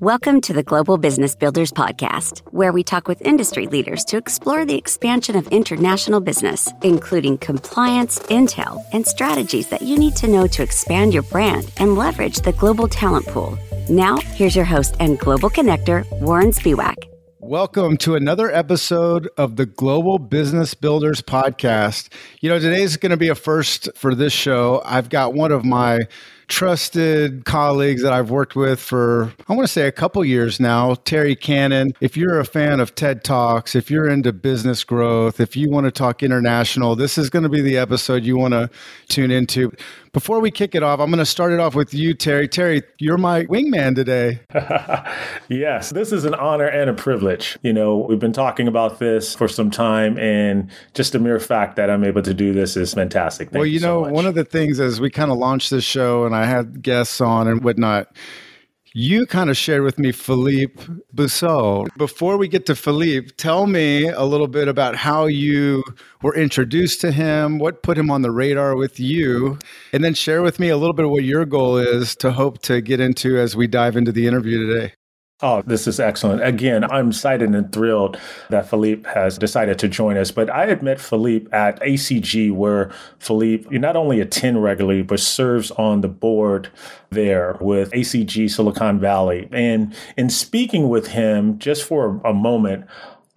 Welcome to the Global Business Builders Podcast, where we talk with industry leaders to explore the expansion of international business, including compliance, intel, and strategies that you need to know to expand your brand and leverage the global talent pool. Now, here's your host and global connector, Warren Spiwak. Welcome to another episode of the Global Business Builders Podcast. You know, today's going to be a first for this show. I've got one of my trusted colleagues that I've worked with for, I want to say, a couple years now. Terry Cannon. If you're a fan of TED Talks, if you're into business growth, if you want to talk international, this is going to be the episode you want to tune into. Before we kick it off, I'm going to start it off with you, Terry. Terry, you're my wingman today. yes, this is an honor and a privilege. You know, we've been talking about this for some time, and just the mere fact that I'm able to do this is fantastic. Thank well, you, you know, so one of the things as we kind of launched this show, and I had guests on and whatnot you kind of shared with me Philippe Bouissou. Before we get to Philippe, tell me a little bit about how you were introduced to him, what put him on the radar with you, and then share with me a little bit of what your goal is to hope to get into as we dive into the interview today. Oh, this is excellent. Again, I'm excited and thrilled that Philippe has decided to join us. But I had met Philippe at ACG, where Philippe you not only attend regularly, but serves on the board there with ACG Silicon Valley. And in speaking with him just for a moment,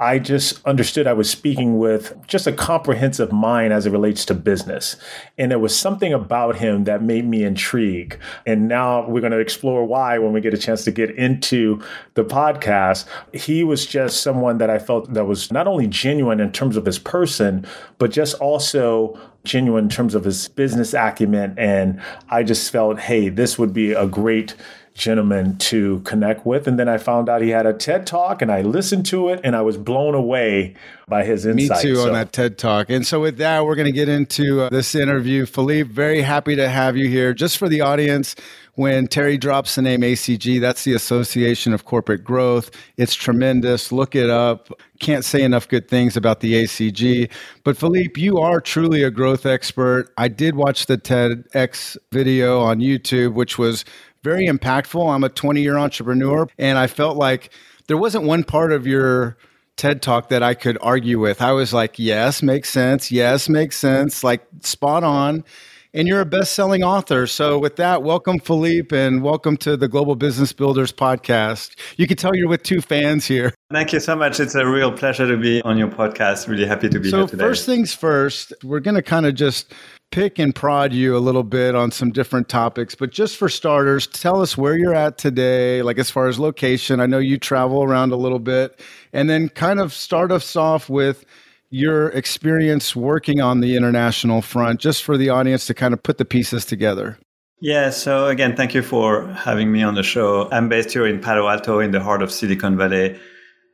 I just understood I was speaking with just a comprehensive mind as it relates to business. And there was something about him that made me intrigued. And now we're going to explore why when we get a chance to get into the podcast. He was just someone that I felt that was not only genuine in terms of his person, but just also genuine in terms of his business acumen. And I just felt, hey, this would be a great gentleman to connect with. And then I found out he had a TED talk and I listened to it and I was blown away by his insights. Me too so. on that TED talk. And so with that, we're going to get into uh, this interview. Philippe, very happy to have you here. Just for the audience, when Terry drops the name ACG, that's the Association of Corporate Growth. It's tremendous. Look it up. Can't say enough good things about the ACG. But Philippe, you are truly a growth expert. I did watch the TEDx video on YouTube, which was very impactful. I'm a 20 year entrepreneur, and I felt like there wasn't one part of your TED talk that I could argue with. I was like, yes, makes sense. Yes, makes sense. Like spot on. And you're a best selling author. So, with that, welcome, Philippe, and welcome to the Global Business Builders podcast. You can tell you're with two fans here. Thank you so much. It's a real pleasure to be on your podcast. Really happy to be so here today. So, first things first, we're going to kind of just pick and prod you a little bit on some different topics, but just for starters, tell us where you're at today, like as far as location. I know you travel around a little bit, and then kind of start us off with your experience working on the international front, just for the audience to kind of put the pieces together. Yeah, so again, thank you for having me on the show. I'm based here in Palo Alto in the heart of Silicon Valley.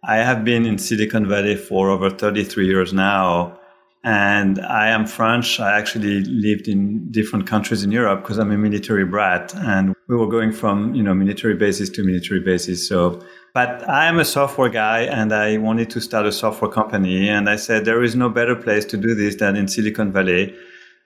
I have been in Silicon Valley for over 33 years now. And I am French. I actually lived in different countries in Europe because I'm a military brat. And we were going from, you know, military bases to military bases. So, but I am a software guy and I wanted to start a software company. And I said, there is no better place to do this than in Silicon Valley.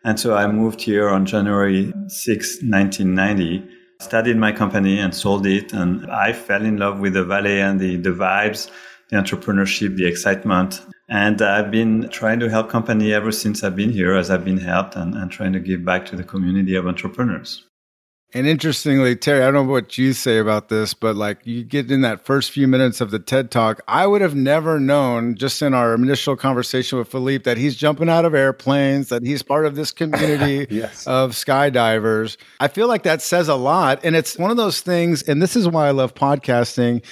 And so I moved here on January 6, 1990, started my company and sold it. And I fell in love with the Valley and the, the vibes, the entrepreneurship, the excitement. And I've been trying to help company ever since I've been here, as I've been helped, and, and trying to give back to the community of entrepreneurs. And interestingly, Terry, I don't know what you say about this, but like you get in that first few minutes of the TED talk, I would have never known just in our initial conversation with Philippe that he's jumping out of airplanes, that he's part of this community yes. of skydivers. I feel like that says a lot. And it's one of those things, and this is why I love podcasting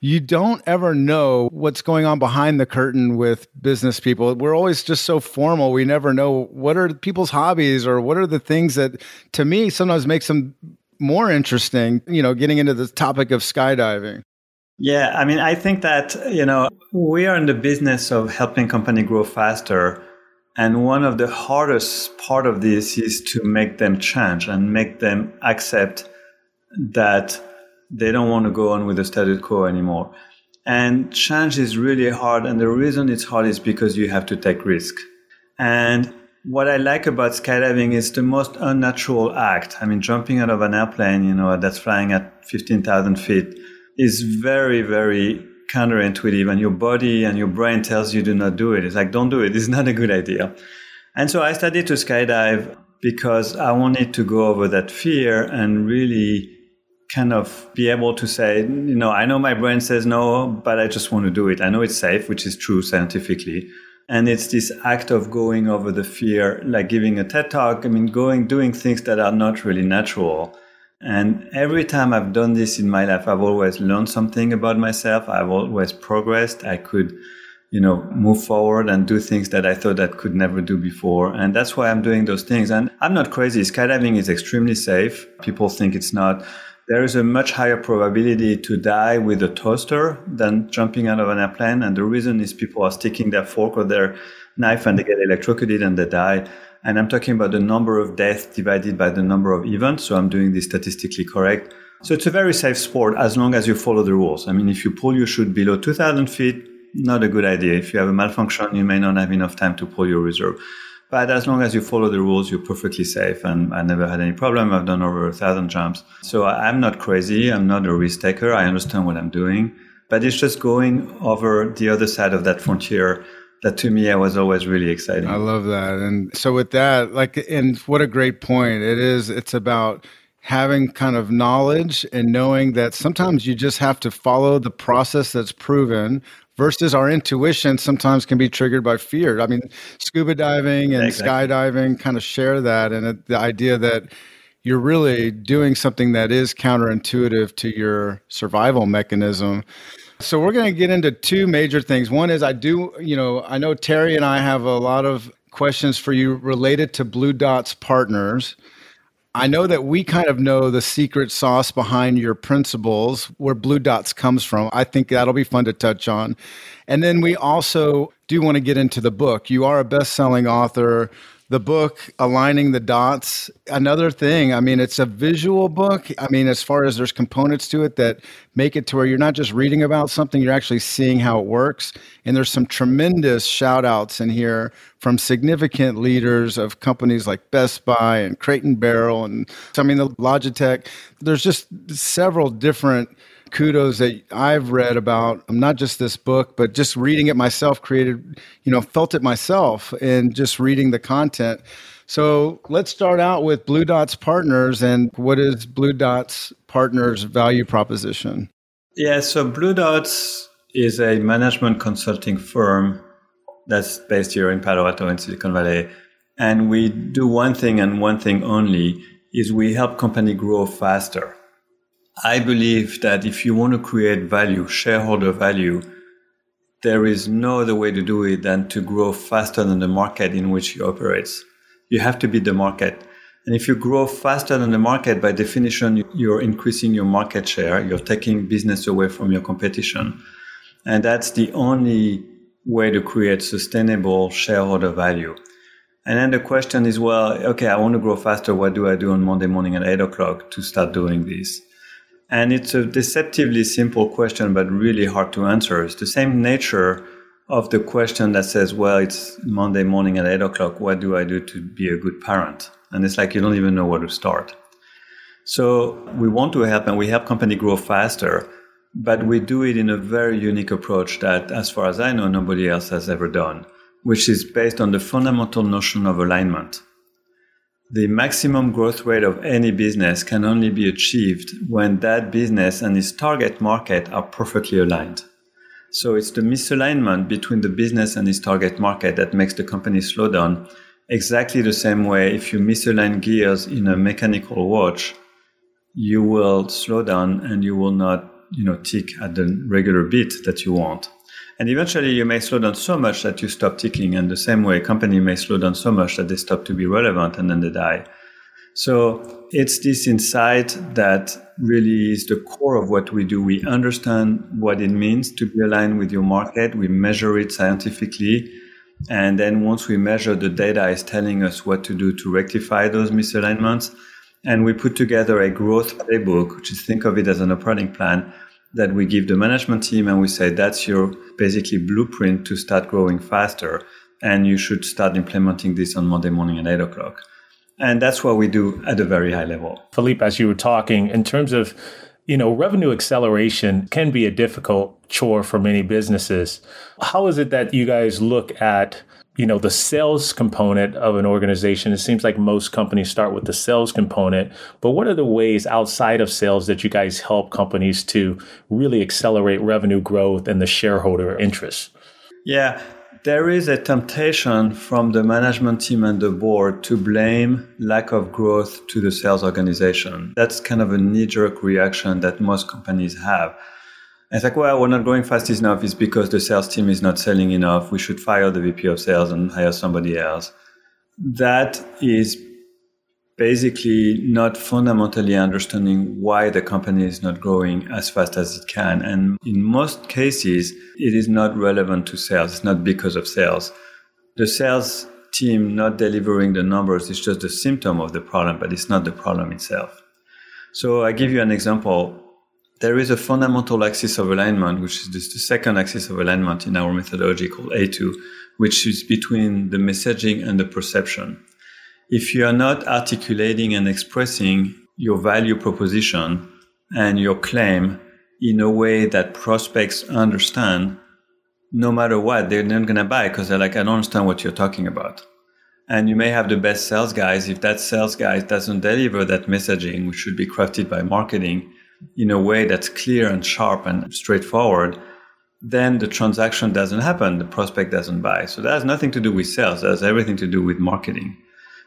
you don't ever know what's going on behind the curtain with business people. We're always just so formal. We never know what are people's hobbies or what are the things that to me sometimes makes them more interesting, you know, getting into the topic of skydiving. Yeah, I mean, I think that, you know, we are in the business of helping company grow faster. And one of the hardest part of this is to make them change and make them accept that they don't want to go on with the status quo anymore. And change is really hard. And the reason it's hard is because you have to take risk. And what I like about skydiving is the most unnatural act. I mean, jumping out of an airplane, you know, that's flying at 15,000 feet is very, very counterintuitive and your body and your brain tells you do not do it. It's like, don't do it. It's not a good idea. And so I started to skydive because I wanted to go over that fear and really kind of be able to say, you know, I know my brain says no, but I just want to do it. I know it's safe, which is true scientifically. And it's this act of going over the fear, like giving a TED talk. I mean, going, doing things that are not really natural. And every time I've done this in my life, I've always learned something about myself. I've always progressed. I could, you know, move forward and do things that I thought I could never do before. And that's why I'm doing those things. And I'm not crazy. Skydiving is extremely safe. People think it's not there is a much higher probability to die with a toaster than jumping out of an airplane. And the reason is people are sticking their fork or their knife and they get electrocuted and they die. And I'm talking about the number of deaths divided by the number of events. So I'm doing this statistically correct. So it's a very safe sport as long as you follow the rules. I mean, if you pull your chute below 2000 feet, not a good idea. If you have a malfunction, you may not have enough time to pull your reserve. But as long as you follow the rules, you're perfectly safe. And I never had any problem. I've done over a thousand jumps. So I'm not crazy. I'm not a risk taker. I understand what I'm doing. But it's just going over the other side of that frontier that to me was always really exciting. I love that. And so with that, like and what a great point. It is it's about having kind of knowledge and knowing that sometimes you just have to follow the process that's proven versus our intuition sometimes can be triggered by fear. I mean, scuba diving and exactly. skydiving kind of share that, and it, the idea that you're really doing something that is counterintuitive to your survival mechanism. So we're going to get into two major things. One is I do, you know, I know Terry and I have a lot of questions for you related to Blue Dots partners. I know that we kind of know the secret sauce behind your principles, where Blue Dots comes from. I think that'll be fun to touch on. And then we also do want to get into the book. You are a best selling author the book aligning the dots. Another thing i mean it's a visual book. I mean as far as there's components to it that make it to where you're not just reading about something you're actually seeing how it works. And there's some tremendous shout outs in here from significant leaders of companies like best buy and crate and barrel and i mean the logitech. There's just several different kudos that I've read about I'm not just this book, but just reading it myself, created, you know, felt it myself and just reading the content. So let's start out with Blue Dots Partners and what is Blue Dots Partners value proposition? Yeah, so Blue Dots is a management consulting firm that's based here in Palo Alto in Silicon Valley. And we do one thing and one thing only is we help company grow faster. I believe that if you want to create value, shareholder value, there is no other way to do it than to grow faster than the market in which you operate. You have to beat the market. And if you grow faster than the market, by definition, you're increasing your market share. You're taking business away from your competition. And that's the only way to create sustainable shareholder value. And then the question is, well, okay, I want to grow faster. What do I do on Monday morning at eight o'clock to start doing this? And it's a deceptively simple question, but really hard to answer. It's the same nature of the question that says, well, it's Monday morning at eight o'clock. What do I do to be a good parent? And it's like you don't even know where to start. So we want to help and we help company grow faster, but we do it in a very unique approach that, as far as I know, nobody else has ever done, which is based on the fundamental notion of alignment the maximum growth rate of any business can only be achieved when that business and its target market are perfectly aligned. So it's the misalignment between the business and its target market that makes the company slow down. Exactly the same way if you misalign gears in a mechanical watch, you will slow down and you will not, you know, tick at the regular beat that you want. And eventually you may slow down so much that you stop ticking. And the same way a company may slow down so much that they stop to be relevant and then they die. So it's this insight that really is the core of what we do. We understand what it means to be aligned with your market. We measure it scientifically. And then once we measure, the data is telling us what to do to rectify those misalignments. And we put together a growth playbook, which is think of it as an operating plan that we give the management team and we say that's your basically blueprint to start growing faster and you should start implementing this on monday morning at 8 o'clock and that's what we do at a very high level philippe as you were talking in terms of you know, revenue acceleration can be a difficult chore for many businesses. How is it that you guys look at you know the sales component of an organization it seems like most companies start with the sales component but what are the ways outside of sales that you guys help companies to really accelerate revenue growth and the shareholder interest? Yeah there is a temptation from the management team and the board to blame lack of growth to the sales organization. That's kind of a knee-jerk reaction that most companies have it's like, well, we're not growing fast enough. It's because the sales team is not selling enough. We should fire the VP of sales and hire somebody else. That is basically not fundamentally understanding why the company is not growing as fast as it can. And in most cases, it is not relevant to sales. It's not because of sales. The sales team not delivering the numbers is just a symptom of the problem, but it's not the problem itself. So I give you an example there is a fundamental axis of alignment, which is the second axis of alignment in our methodology called A2, which is between the messaging and the perception. If you are not articulating and expressing your value proposition and your claim in a way that prospects understand, no matter what, they're not going to buy because they're like, I don't understand what you're talking about. And you may have the best sales guys. If that sales guy doesn't deliver that messaging, which should be crafted by marketing, in a way that's clear and sharp and straightforward, then the transaction doesn't happen. The prospect doesn't buy. So that has nothing to do with sales. That has everything to do with marketing.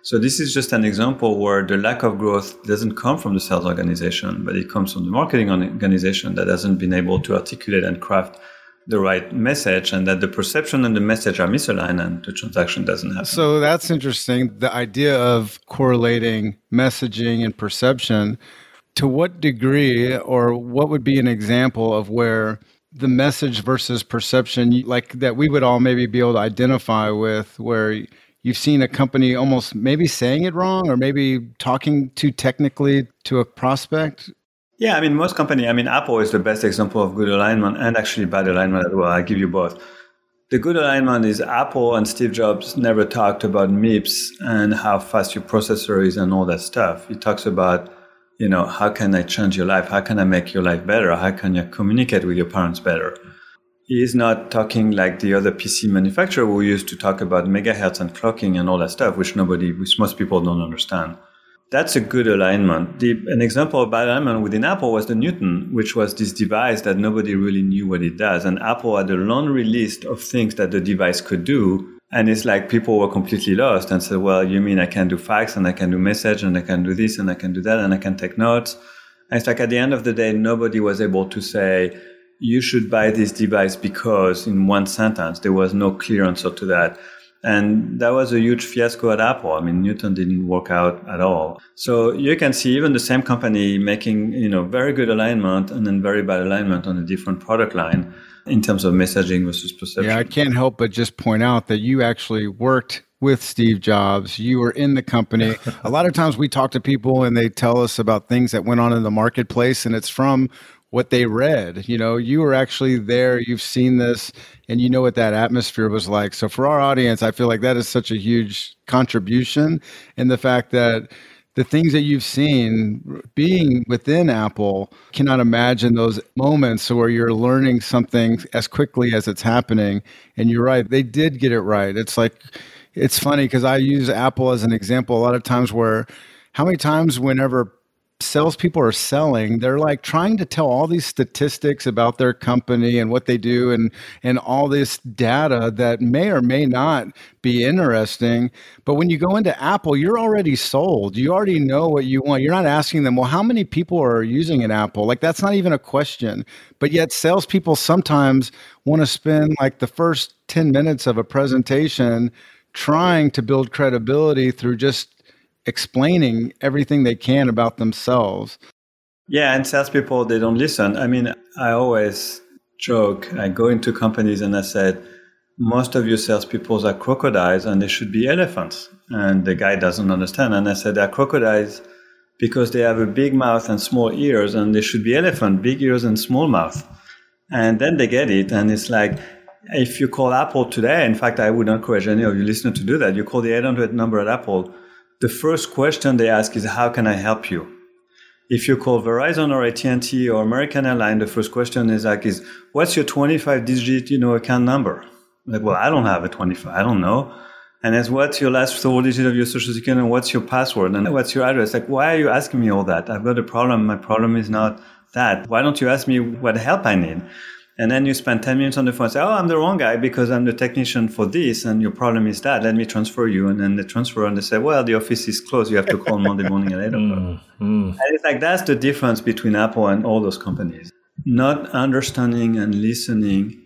So this is just an example where the lack of growth doesn't come from the sales organization, but it comes from the marketing organization that hasn't been able to articulate and craft the right message and that the perception and the message are misaligned and the transaction doesn't happen. So that's interesting. The idea of correlating messaging and perception to what degree or what would be an example of where the message versus perception like that we would all maybe be able to identify with where you've seen a company almost maybe saying it wrong or maybe talking too technically to a prospect? Yeah i mean most company i mean apple is the best example of good alignment and actually bad alignment as well. I give you both. The good alignment is apple and steve jobs never talked about mips and how fast your processor is and all that stuff. He talks about you know, how can I change your life? How can I make your life better? How can you communicate with your parents better? He is not talking like the other PC manufacturer who used to talk about megahertz and clocking and all that stuff, which nobody, which most people don't understand. That's a good alignment. The, an example of bad alignment within Apple was the Newton, which was this device that nobody really knew what it does. And Apple had a laundry list of things that the device could do and it's like people were completely lost and said, well, you mean I can do fax and I can do message and I can do this and I can do that and I can take notes. And it's like at the end of the day, nobody was able to say, you should buy this device because in one sentence, there was no clear answer to that. And that was a huge fiasco at Apple. I mean, Newton didn't work out at all. So you can see even the same company making, you know, very good alignment and then very bad alignment on a different product line in terms of messaging versus perception. Yeah, I can't help but just point out that you actually worked with Steve Jobs. You were in the company. a lot of times we talk to people and they tell us about things that went on in the marketplace and it's from what they read. You know, you were actually there, you've seen this, and you know what that atmosphere was like. So for our audience, I feel like that is such a huge contribution and the fact that the things that you've seen being within Apple, cannot imagine those moments where you're learning something as quickly as it's happening. And you're right, they did get it right. It's like, it's funny because I use Apple as an example a lot of times where how many times whenever salespeople are selling, they're like trying to tell all these statistics about their company and what they do and and all this data that may or may not be interesting. But when you go into Apple, you're already sold. You already know what you want. You're not asking them, well, how many people are using an Apple? Like that's not even a question. But yet salespeople sometimes want to spend like the first 10 minutes of a presentation trying to build credibility through just explaining everything they can about themselves. Yeah, and salespeople they don't listen. I mean, I always joke. I go into companies and I said, most of your salespeople are crocodiles and they should be elephants. And the guy doesn't understand. And I said, they're crocodiles because they have a big mouth and small ears, and they should be elephant, big ears and small mouth. And then they get it, and it's like if you call Apple today. In fact, I would encourage any of you listeners to do that. You call the 800 number at Apple the first question they ask is, How can I help you? if you call Verizon or AT&T or American Airlines, the first question is like, is what's your 25 digit, you know, account number? Like, well, I don't have a 25. I don't know. And as what's your last four digit of your social security and what's your password and what's your address? Like, why are you asking me all that? I've got a problem. My problem is not that. Why don't you ask me what help I need? And then you spend 10 minutes on the phone and say, Oh, I'm the wrong guy because I'm the technician for this. And your problem is that. Let me transfer you. And then they transfer and they say, Well, the office is closed. You have to call Monday morning at 8 o'clock. Mm, mm. And it's like that's the difference between Apple and all those companies. Not understanding and listening.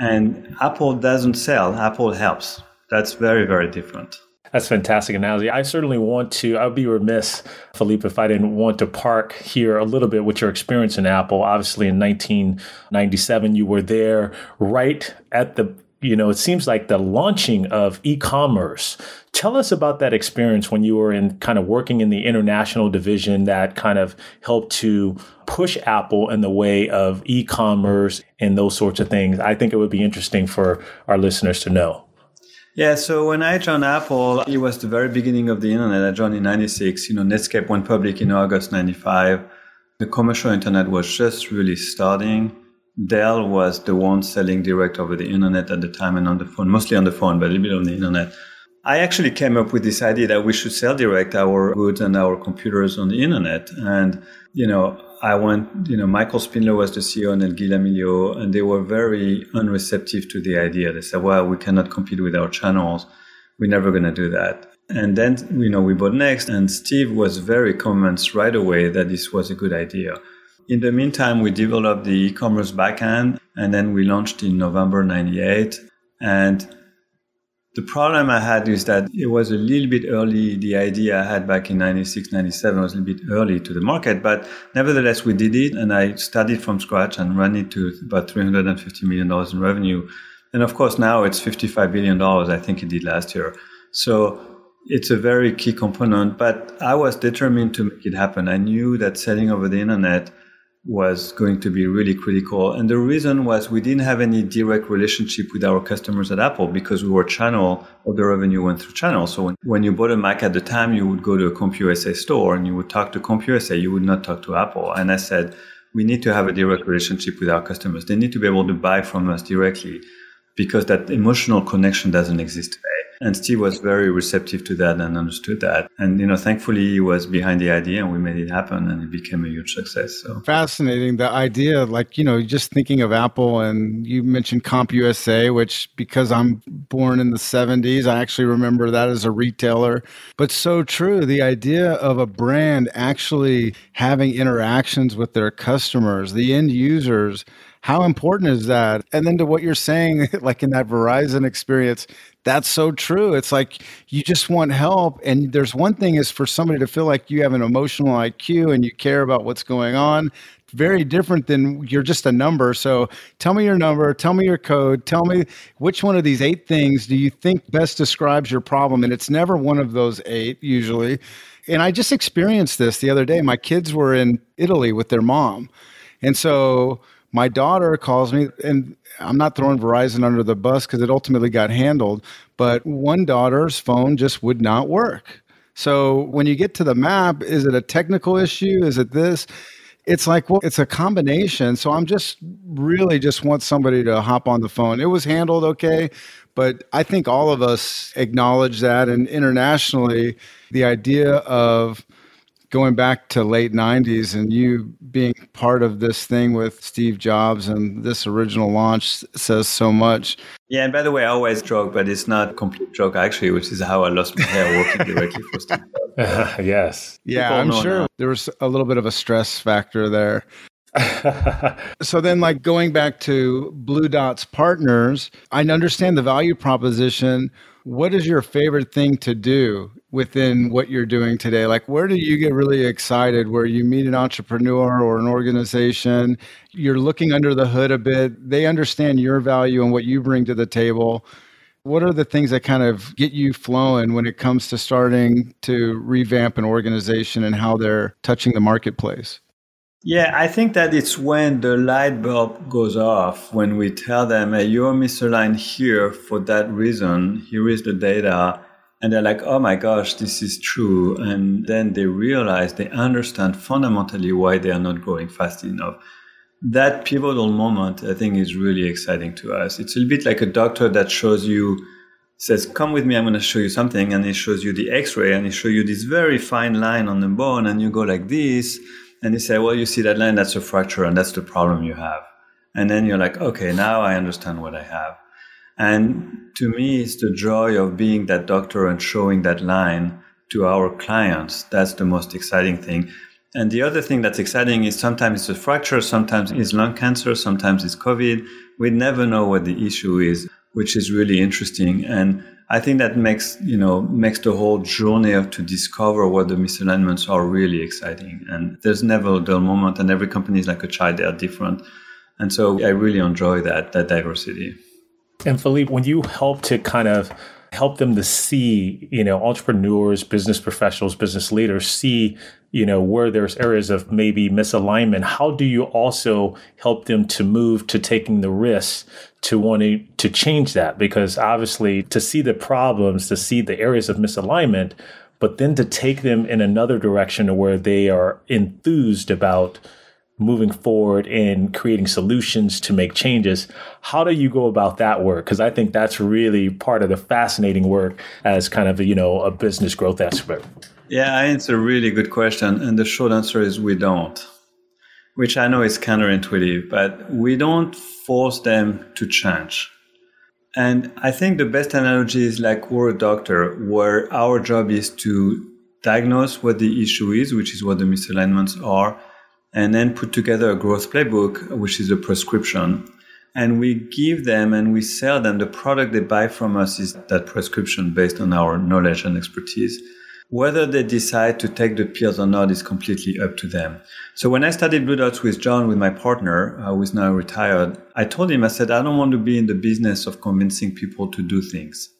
And Apple doesn't sell, Apple helps. That's very, very different. That's fantastic analogy. I certainly want to, I would be remiss, Philippe, if I didn't want to park here a little bit with your experience in Apple. Obviously, in 1997, you were there right at the you know, it seems like the launching of e-commerce. Tell us about that experience when you were in kind of working in the international division that kind of helped to push Apple in the way of e-commerce and those sorts of things. I think it would be interesting for our listeners to know. Yeah, so when I joined Apple, it was the very beginning of the internet. I joined in 96. You know, Netscape went public in August 95. The commercial internet was just really starting. Dell was the one selling direct over the internet at the time and on the phone, mostly on the phone, but a little bit on the internet. I actually came up with this idea that we should sell direct our goods and our computers on the internet. And, you know, I went, you know, Michael Spindler was the CEO and then Gil and they were very unreceptive to the idea. They said, well, we cannot compete with our channels. We're never going to do that. And then, you know, we bought Next, and Steve was very convinced right away that this was a good idea. In the meantime, we developed the e-commerce backend, and then we launched in November 98. And the problem I had is that it was a little bit early. The idea I had back in 96, 97 was a little bit early to the market, but nevertheless, we did it and I started from scratch and ran it to about $350 million in revenue. And of course, now it's $55 billion, I think it did last year. So it's a very key component, but I was determined to make it happen. I knew that selling over the internet was going to be really critical. And the reason was we didn't have any direct relationship with our customers at Apple because we were channel or the revenue went through channel. So when, when you bought a Mac at the time, you would go to a CompUSA store and you would talk to CompUSA. You would not talk to Apple. And I said, we need to have a direct relationship with our customers. They need to be able to buy from us directly because that emotional connection doesn't exist today. And Steve was very receptive to that and understood that. And, you know, thankfully he was behind the idea and we made it happen and it became a huge success. So fascinating. The idea, like, you know, just thinking of Apple and you mentioned CompUSA, which because I'm born in the 70s, I actually remember that as a retailer. But so true. The idea of a brand actually having interactions with their customers, the end users, how important is that? And then to what you're saying, like in that Verizon experience, that's so true. It's like you just want help. And there's one thing is for somebody to feel like you have an emotional IQ and you care about what's going on. Very different than you're just a number. So tell me your number, tell me your code, tell me which one of these eight things do you think best describes your problem? And it's never one of those eight usually. And I just experienced this the other day. My kids were in Italy with their mom. And so my daughter calls me, and I'm not throwing Verizon under the bus because it ultimately got handled, but one daughter's phone just would not work. So when you get to the map, is it a technical issue? Is it this? It's like, well, it's a combination. So I'm just really just want somebody to hop on the phone. It was handled okay, but I think all of us acknowledge that. And internationally, the idea of going back to late 90s and you being part of this thing with Steve Jobs and this original launch says so much. Yeah, and by the way, I always joke, but it's not a complete joke actually, which is how I lost my hair working directly for Steve Jobs. yes. Yeah, People I'm sure now. there was a little bit of a stress factor there. so then like going back to Blue Dots partners, I understand the value proposition. What is your favorite thing to do within what you're doing today? Like, where do you get really excited where you meet an entrepreneur or an organization? You're looking under the hood a bit, they understand your value and what you bring to the table. What are the things that kind of get you flowing when it comes to starting to revamp an organization and how they're touching the marketplace? Yeah, I think that it's when the light bulb goes off, when we tell them, hey, you're misaligned here for that reason, here is the data, and they're like, oh my gosh, this is true. And then they realize they understand fundamentally why they are not growing fast enough. That pivotal moment, I think, is really exciting to us. It's a bit like a doctor that shows you, says, come with me, I'm going to show you something. And he shows you the x ray and he shows you this very fine line on the bone. And you go like this. And he say, well, you see that line, that's a fracture and that's the problem you have. And then you're like, okay, now I understand what I have. And to me, it's the joy of being that doctor and showing that line to our clients. That's the most exciting thing. And the other thing that's exciting is sometimes it's a fracture, sometimes it's lung cancer, sometimes it's COVID. We never know what the issue is, which is really interesting. And I think that makes, you know, makes the whole journey of to discover what the misalignments are really exciting. And there's never a dull moment and every company is like a child. They are different. And so I really enjoy that, that diversity. And Philippe, when you help to kind of help them to see, you know, entrepreneurs, business professionals, business leaders see, you know, where there's areas of maybe misalignment, how do you also help them to move to taking the risks to wanting to change that? Because obviously to see the problems, to see the areas of misalignment, but then to take them in another direction where they are enthused about moving forward and creating solutions to make changes. How do you go about that work? Because I think that's really part of the fascinating work as kind of, a, you know, a business growth expert. Yeah, it's a really good question. And the short answer is we don't, which I know is counterintuitive, but we don't force them to change. And I think the best analogy is like we're a doctor, where our job is to diagnose what the issue is, which is what the misalignments are, and then put together a growth playbook, which is a prescription. And we give them and we sell them the product they buy from us is that prescription based on our knowledge and expertise. Whether they decide to take the pills or not is completely up to them. So when I started Blue Dots with John, with my partner, uh, who is now retired, I told him, I said, I don't want to be in the business of convincing people to do things.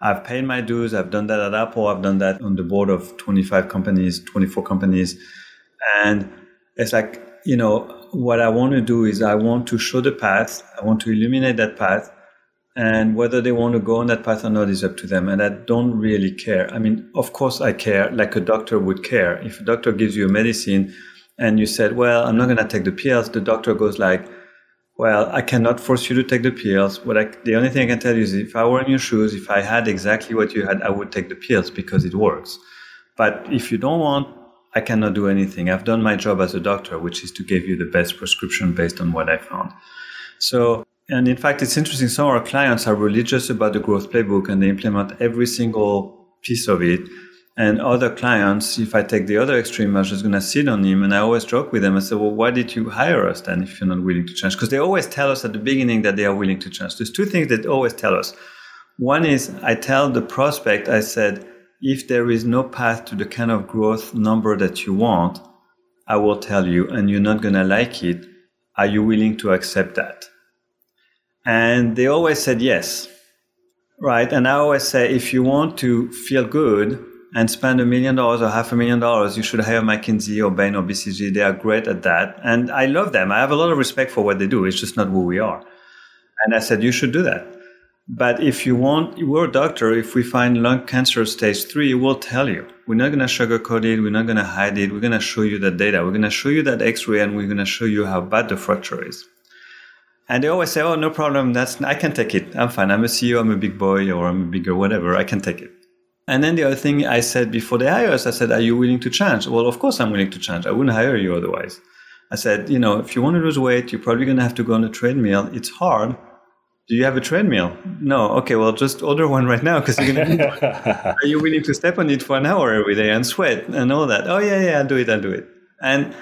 I've paid my dues. I've done that at Apple. I've done that on the board of 25 companies, 24 companies. And it's like, you know, what I want to do is I want to show the path. I want to illuminate that path. And whether they want to go on that path or not is up to them. And I don't really care. I mean, of course I care like a doctor would care. If a doctor gives you a medicine and you said, well, I'm not going to take the pills, the doctor goes like, well, I cannot force you to take the pills. What I, the only thing I can tell you is if I were in your shoes, if I had exactly what you had, I would take the pills because it works. But if you don't want, I cannot do anything. I've done my job as a doctor, which is to give you the best prescription based on what I found. So, and in fact, it's interesting. Some of our clients are religious about the growth playbook and they implement every single piece of it. And other clients, if I take the other extreme, are just going to sit on him. And I always joke with them. I say, well, why did you hire us then if you're not willing to change? Because they always tell us at the beginning that they are willing to change. There's two things that always tell us. One is I tell the prospect, I said, if there is no path to the kind of growth number that you want, I will tell you, and you're not going to like it. Are you willing to accept that? And they always said yes. Right. And I always say, if you want to feel good and spend a million dollars or half a million dollars, you should hire McKinsey or Bain or BCG. They are great at that. And I love them. I have a lot of respect for what they do. It's just not who we are. And I said, you should do that. But if you want, we're a doctor. If we find lung cancer stage three, we'll tell you. We're not going to sugarcoat it. We're not going to hide it. We're going to show you the data. We're going to show you that X-ray, and we're going to show you how bad the fracture is. And they always say, "Oh, no problem. That's I can take it. I'm fine. I'm a CEO. I'm a big boy, or I'm a bigger whatever. I can take it." And then the other thing I said before they hire us, I said, "Are you willing to change?" Well, of course I'm willing to change. I wouldn't hire you otherwise. I said, you know, if you want to lose weight, you're probably going to have to go on a treadmill. It's hard do you have a treadmill? No. Okay, well, just order one right now because you're gonna. are you willing to step on it for an hour every day and sweat and all that? Oh yeah, yeah, I'll do it. I'll do it. And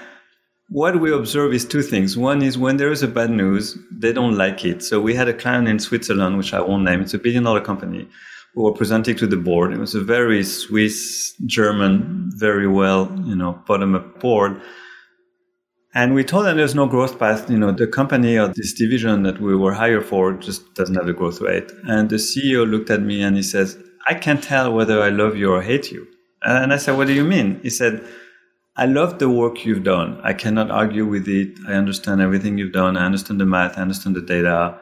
what we observe is two things. One is when there is a bad news, they don't like it. So we had a client in Switzerland, which I won't name. It's a billion dollar company who were presenting to the board. It was a very Swiss, German, very well, you know, bottom up board and we told them there's no growth path. You know, the company or this division that we were hired for just doesn't have a growth rate. And the CEO looked at me and he says, I can't tell whether I love you or hate you. And I said, What do you mean? He said, I love the work you've done. I cannot argue with it. I understand everything you've done. I understand the math. I understand the data.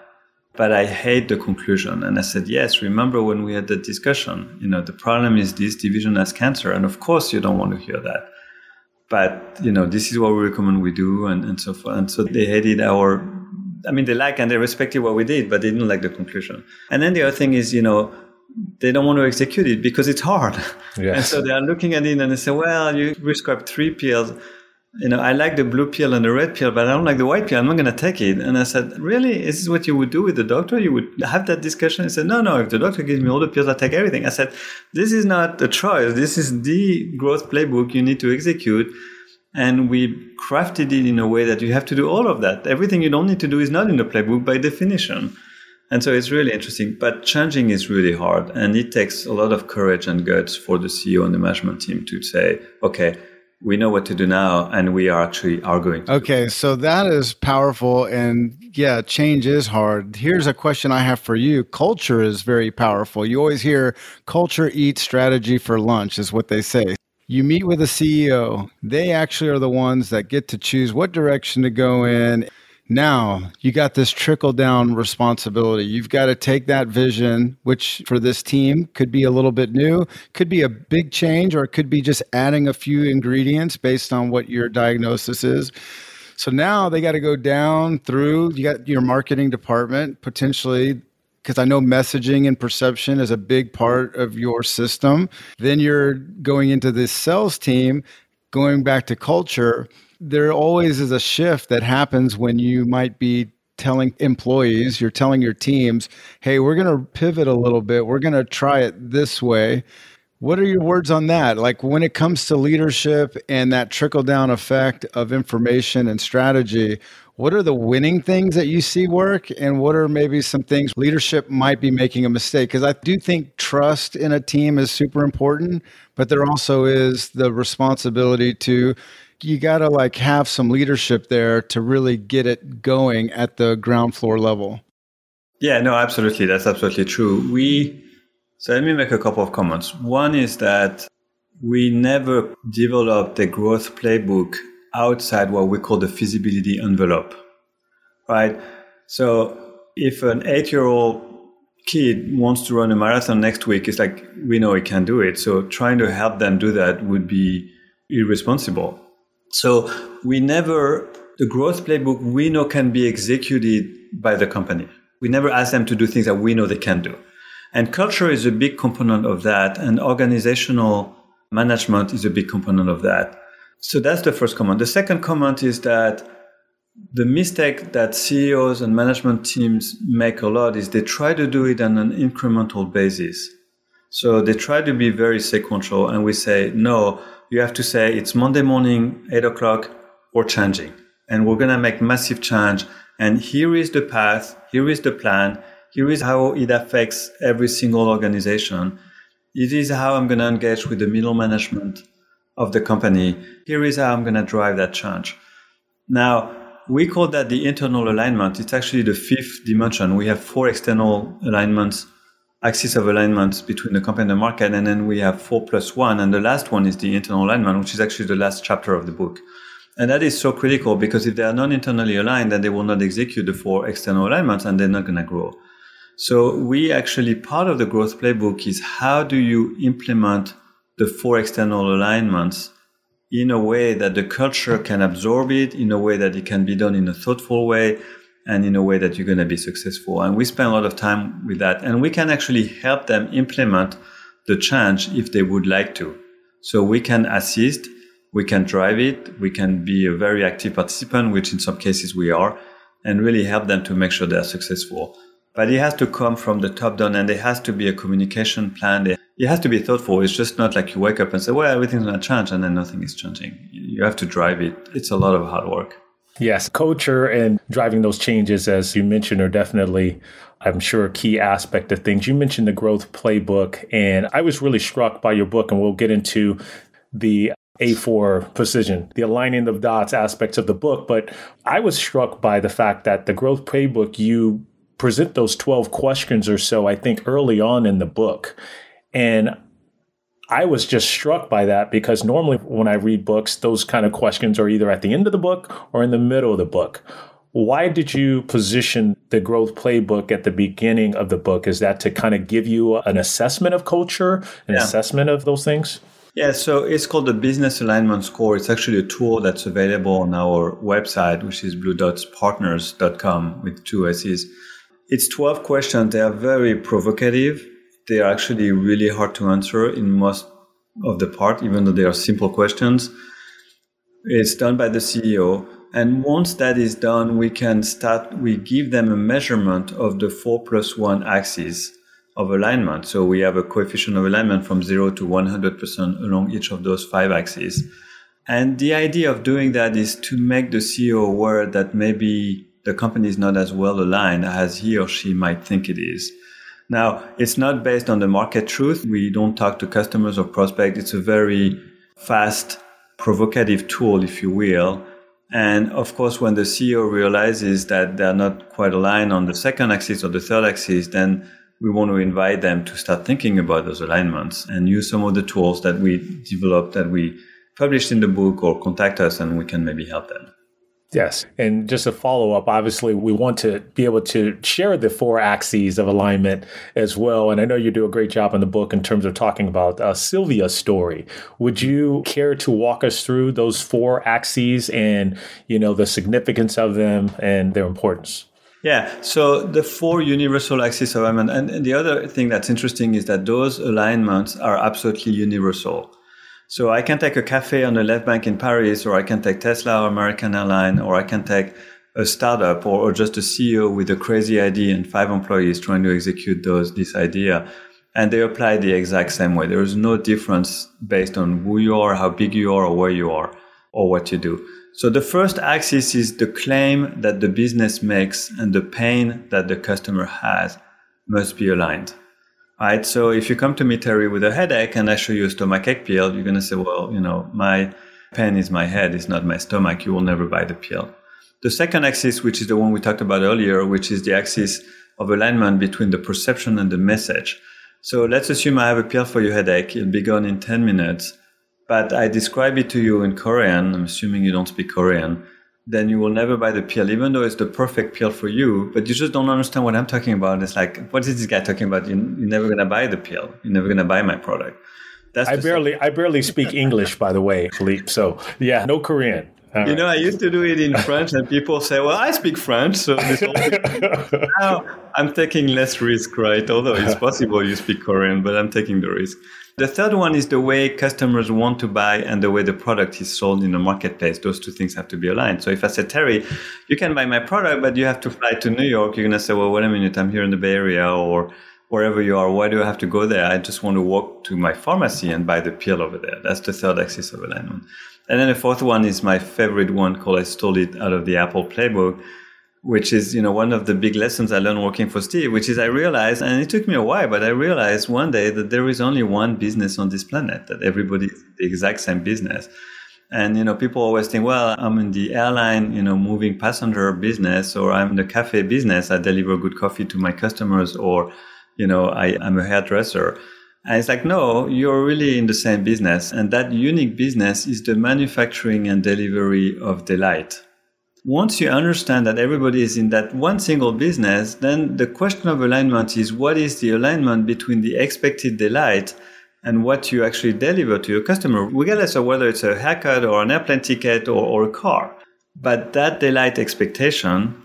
but I hate the conclusion. And I said, yes, remember when we had the discussion, you know, the problem is this division has cancer. And of course you don't want to hear that. But, you know, this is what we recommend we do and, and so forth. And so they hated our, I mean, they like and they respected what we did, but they didn't like the conclusion. And then the other thing is, you know, they don't want to execute it because it's hard. Yes. and so they are looking at it and they say, well, you prescribe three pills you know, I like the blue pill and the red pill, but I don't like the white pill. I'm not going to take it. And I said, really? Is this what you would do with the doctor? You would have that discussion? He said, no, no. If the doctor gives me all the pills, I take everything. I said, this is not a choice. This is the growth playbook you need to execute. And we crafted it in a way that you have to do all of that. Everything you don't need to do is not in the playbook by definition. And so it's really interesting, but changing is really hard. And it takes a lot of courage and guts for the CEO and the management team to say, okay, we know what to do now and we are actually are going okay so that is powerful and yeah change is hard. Here's a question i have for you. Culture is very powerful. You always hear culture eats strategy for lunch is what they say. You meet with a ceo they actually are the ones that get to choose what direction to go in now you got this trickle down responsibility. You've got to take that vision, which for this team could be a little bit new, could be a big change, or it could be just adding a few ingredients based on what your diagnosis is. So now they got to go down through, you got your marketing department potentially because I know messaging and perception is a big part of your system. Then you're going into this sales team, going back to culture there always is a shift that happens when you might be telling employees, you're telling your teams, hey, we're going to pivot a little bit. We're going to try it this way. What are your words on that? Like when it comes to leadership and that trickle down effect of information and strategy, what are the winning things that you see work and what are maybe some things leadership might be making a mistake because i do think trust in a team is super important but there also is the responsibility to you got to like have some leadership there to really get it going at the ground floor level. Yeah, no, absolutely. That's absolutely true. We, so let me make a couple of comments. One is that we never developed the growth playbook outside what we call the feasibility envelope, right? So if an eight year old kid wants to run a marathon next week, it's like, we know he can do it. So trying to help them do that would be irresponsible. So we never, the growth playbook we know can be executed by the company. We never ask them to do things that we know they can do. And culture is a big component of that. And organizational management is a big component of that. So that's the first comment. The second comment is that the mistake that CEOs and management teams make a lot is they try to do it on an incremental basis. So they try to be very sequential and we say, no, you have to say it's Monday morning, eight o'clock, or changing. And we're going to make massive change. And here is the path. Here is the plan. Here is how it affects every single organization. It is how I'm going to engage with the middle management of the company. Here is how I'm going to drive that change. Now, we call that the internal alignment. It's actually the fifth dimension. We have four external alignments axis of alignment between the company and the market. And then we have four plus one. And the last one is the internal alignment, which is actually the last chapter of the book. And that is so critical because if they are not internally aligned, then they will not execute the four external alignments and they're not going to grow. So we actually, part of the growth playbook is how do you implement the four external alignments in a way that the culture can absorb it, in a way that it can be done in a thoughtful way, and in a way that you're going to be successful. And we spend a lot of time with that. And we can actually help them implement the change if they would like to. So we can assist, we can drive it, we can be a very active participant, which in some cases we are, and really help them to make sure they're successful. But it has to come from the top down and there has to be a communication plan. It has to be thoughtful. It's just not like you wake up and say, well, everything's going to change and then nothing is changing. You have to drive it. It's a lot of hard work. Yes, culture and driving those changes, as you mentioned, are definitely, I'm sure, a key aspect of things. You mentioned the growth playbook, and I was really struck by your book, and we'll get into the A4 precision, the aligning of dots aspects of the book. But I was struck by the fact that the growth playbook, you present those 12 questions or so, I think, early on in the book. And I was just struck by that because normally when I read books, those kind of questions are either at the end of the book or in the middle of the book. Why did you position the growth playbook at the beginning of the book? Is that to kind of give you an assessment of culture, an yeah. assessment of those things? Yeah, so it's called the Business Alignment Score. It's actually a tool that's available on our website, which is bluedotspartners.com with two S's. It's 12 questions. They are very provocative. They are actually really hard to answer in most of the part, even though they are simple questions. It's done by the CEO. And once that is done, we can start, we give them a measurement of the four plus one axis of alignment. So we have a coefficient of alignment from zero to 100% along each of those five axes. And the idea of doing that is to make the CEO aware that maybe the company is not as well aligned as he or she might think it is. Now, it's not based on the market truth. We don't talk to customers or prospects. It's a very fast, provocative tool, if you will. And of course, when the CEO realizes that they're not quite aligned on the second axis or the third axis, then we want to invite them to start thinking about those alignments and use some of the tools that we developed that we published in the book or contact us and we can maybe help them. Yes. And just a follow up, obviously, we want to be able to share the four axes of alignment as well. And I know you do a great job in the book in terms of talking about uh, Sylvia's story. Would you care to walk us through those four axes and, you know, the significance of them and their importance? Yeah, so the four universal axes of alignment, and the other thing that's interesting is that those alignments are absolutely universal. So I can take a cafe on the left bank in Paris, or I can take Tesla or American Airline, or I can take a startup or, or just a CEO with a crazy idea and five employees trying to execute those this idea. And they apply the exact same way. There is no difference based on who you are, how big you are, or where you are, or what you do. So the first axis is the claim that the business makes and the pain that the customer has must be aligned right? So if you come to me, Terry, with a headache and I show you a stomachache pill, you're going to say, well, you know, my pain is my head, it's not my stomach. You will never buy the pill. The second axis, which is the one we talked about earlier, which is the axis of alignment between the perception and the message. So let's assume I have a pill for your headache. It'll be gone in 10 minutes, but I describe it to you in Korean. I'm assuming you don't speak Korean then you will never buy the pill, even though it's the perfect pill for you. But you just don't understand what I'm talking about. It's like, what is this guy talking about? You, are never gonna buy the pill. You're never gonna buy my product. That's I barely, I barely speak English, by the way, Philippe. So yeah, no Korean. All you right. know, I used to do it in French, and people say, "Well, I speak French." So now I'm taking less risk, right? Although it's possible you speak Korean, but I'm taking the risk. The third one is the way customers want to buy and the way the product is sold in the marketplace. Those two things have to be aligned. So if I say, Terry, you can buy my product, but you have to fly to New York, you're going to say, well, wait a minute, I'm here in the Bay Area or wherever you are. Why do I have to go there? I just want to walk to my pharmacy and buy the pill over there. That's the third axis of alignment. And then the fourth one is my favorite one called I stole it out of the Apple playbook which is you know one of the big lessons I learned working for Steve, which is I realized, and it took me a while, but I realized one day that there is only one business on this planet, that everybody is the exact same business. And you know, people always think, well, I'm in the airline, you know, moving passenger business, or I'm in the cafe business. I deliver good coffee to my customers, or you know, I, I'm a hairdresser. And it's like, no, you're really in the same business. And that unique business is the manufacturing and delivery of delight once you understand that everybody is in that one single business, then the question of alignment is what is the alignment between the expected delight and what you actually deliver to your customer, regardless of whether it's a haircut or an airplane ticket or, or a car. But that delight expectation,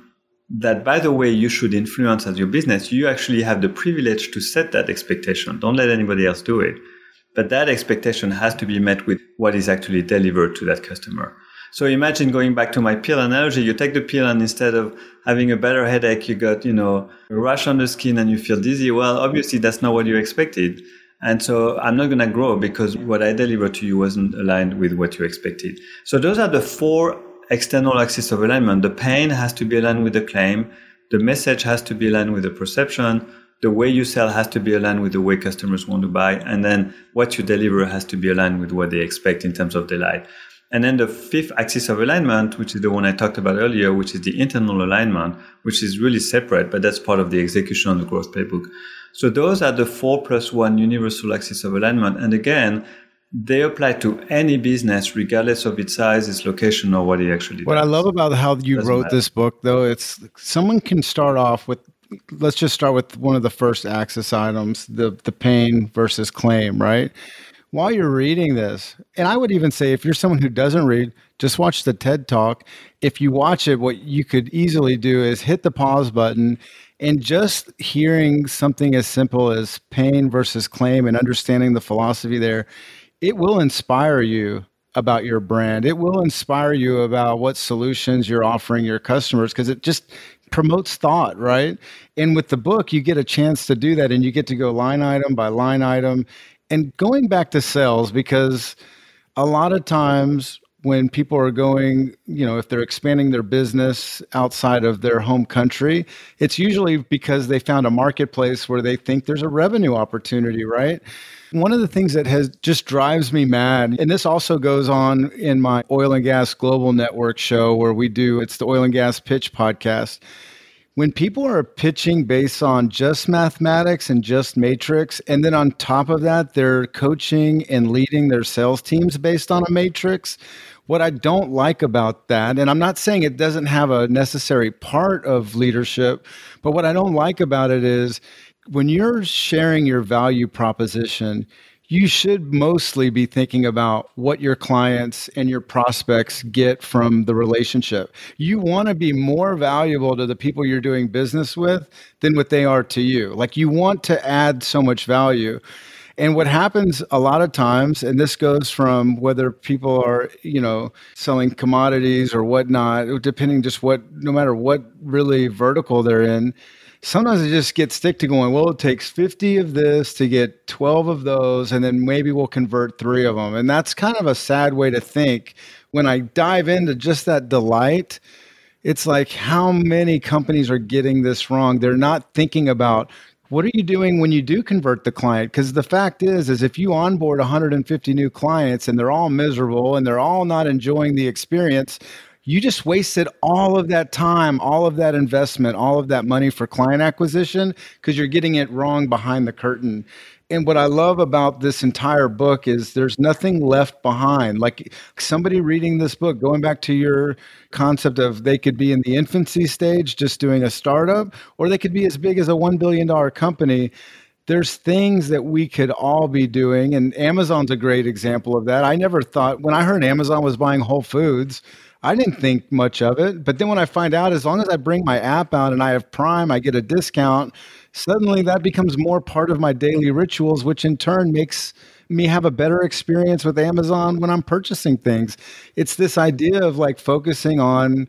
that by the way, you should influence as your business, you actually have the privilege to set that expectation. Don't let anybody else do it. But that expectation has to be met with what is actually delivered to that customer. So imagine going back to my pill analogy, you take the pill and instead of having a better headache, you got, you know, a rash on the skin and you feel dizzy. Well, obviously that's not what you expected. And so I'm not going to grow because what I delivered to you wasn't aligned with what you expected. So those are the four external axes of alignment. The pain has to be aligned with the claim. The message has to be aligned with the perception. The way you sell has to be aligned with the way customers want to buy. And then what you deliver has to be aligned with what they expect in terms of delight. And then the fifth axis of alignment, which is the one I talked about earlier, which is the internal alignment, which is really separate, but that's part of the execution of the growth playbook. So those are the four plus one universal axis of alignment. And again, they apply to any business, regardless of its size, its location, or what it actually does. what does. I love about how you Doesn't wrote matter. this book, though, it's someone can start off with. Let's just start with one of the first axis items: the the pain versus claim, right? While you're reading this, and I would even say if you're someone who doesn't read, just watch the TED Talk. If you watch it, what you could easily do is hit the pause button and just hearing something as simple as pain versus claim and understanding the philosophy there, it will inspire you about your brand. It will inspire you about what solutions you're offering your customers because it just promotes thought, right? And with the book, you get a chance to do that and you get to go line item by line item. And going back to sales, because a lot of times when people are going, you know, if they're expanding their business outside of their home country, it's usually because they found a marketplace where they think there's a revenue opportunity, right? One of the things that has just drives me mad, and this also goes on in my oil and gas global network show where we do it's the oil and gas pitch podcast. When people are pitching based on just mathematics and just matrix, and then on top of that, they're coaching and leading their sales teams based on a matrix, what I don't like about that, and I'm not saying it doesn't have a necessary part of leadership, but what I don't like about it is when you're sharing your value proposition, you should mostly be thinking about what your clients and your prospects get from the relationship. You want to be more valuable to the people you're doing business with than what they are to you. Like you want to add so much value. And what happens a lot of times, and this goes from whether people are, you know, selling commodities or whatnot, depending just what, no matter what really vertical they're in, sometimes I just get stick to going, well, it takes 50 of this to get 12 of those, and then maybe we'll convert three of them. And that's kind of a sad way to think. When I dive into just that delight, it's like how many companies are getting this wrong. They're not thinking about what are you doing when you do convert the client because the fact is is if you onboard 150 new clients and they're all miserable and they're all not enjoying the experience you just wasted all of that time, all of that investment, all of that money for client acquisition because you're getting it wrong behind the curtain. And what I love about this entire book is there's nothing left behind. Like somebody reading this book, going back to your concept of they could be in the infancy stage just doing a startup, or they could be as big as a $1 billion company there's things that we could all be doing and amazon's a great example of that i never thought when i heard amazon was buying whole foods I didn't think much of it. But then when I find out, as long as I bring my app out and I have Prime, I get a discount. Suddenly that becomes more part of my daily rituals, which in turn makes me have a better experience with Amazon when I'm purchasing things. It's this idea of like focusing on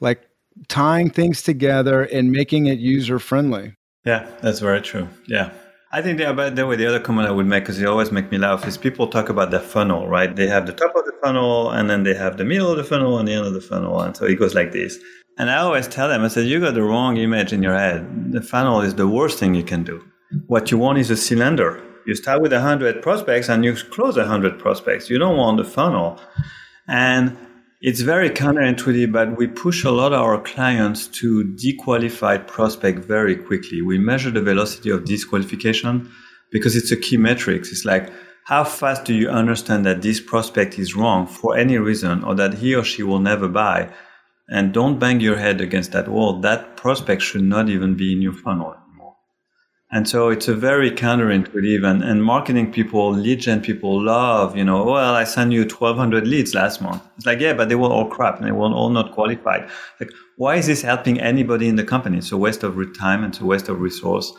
like tying things together and making it user friendly. Yeah, that's very true. Yeah. I think the, about the way the other comment I would make, because it always make me laugh, is people talk about the funnel, right? They have the top of the funnel, and then they have the middle of the funnel, and the end of the funnel, and so it goes like this. And I always tell them, I said, you got the wrong image in your head. The funnel is the worst thing you can do. What you want is a cylinder. You start with 100 prospects and you close 100 prospects. You don't want the funnel. And it's very counterintuitive, but we push a lot of our clients to dequalified prospect very quickly. We measure the velocity of disqualification because it's a key metric. It's like, how fast do you understand that this prospect is wrong for any reason or that he or she will never buy? And don't bang your head against that wall. That prospect should not even be in your funnel. And so it's a very counterintuitive and, and marketing people, lead gen people love, you know, well, I sent you 1200 leads last month. It's like, yeah, but they were all crap and they were all not qualified. Like, why is this helping anybody in the company? It's a waste of time. and It's a waste of resource.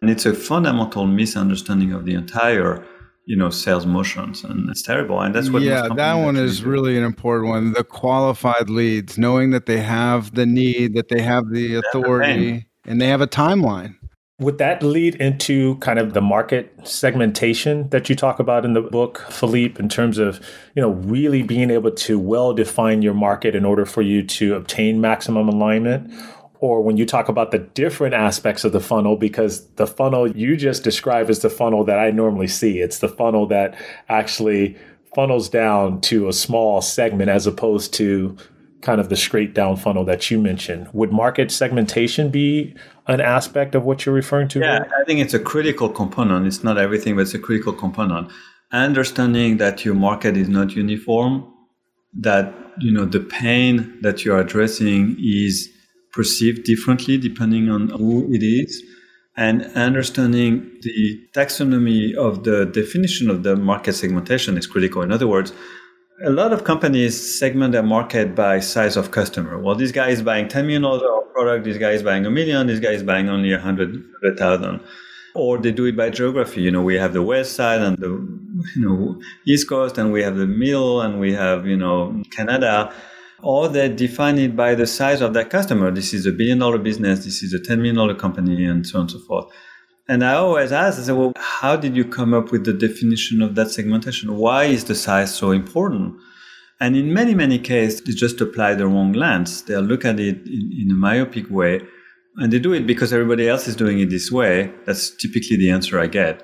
And it's a fundamental misunderstanding of the entire you know sales motions and it's terrible and that's what yeah that one is do. really an important one the qualified leads knowing that they have the need that they have the authority and they have a timeline would that lead into kind of the market segmentation that you talk about in the book philippe in terms of you know really being able to well define your market in order for you to obtain maximum alignment or when you talk about the different aspects of the funnel, because the funnel you just described is the funnel that I normally see. It's the funnel that actually funnels down to a small segment as opposed to kind of the straight down funnel that you mentioned. Would market segmentation be an aspect of what you're referring to? Yeah, I think it's a critical component. It's not everything, but it's a critical component. understanding that your market is not uniform, that you know the pain that you're addressing is perceived differently depending on who it is, and understanding the taxonomy of the definition of the market segmentation is critical. In other words, a lot of companies segment their market by size of customer. Well, this guy is buying $10 million of product, this guy is buying a million, this guy is buying only 100,000 or they do it by geography. You know, we have the west side and the you know east coast, and we have the middle, and we have you know Canada. Or they define it by the size of that customer. This is a billion dollar business. This is a ten million dollar company, and so on and so forth. And I always ask, I say, well, how did you come up with the definition of that segmentation? Why is the size so important? And in many, many cases, they just apply the wrong lens. They'll look at it in, in a myopic way and they do it because everybody else is doing it this way. That's typically the answer I get.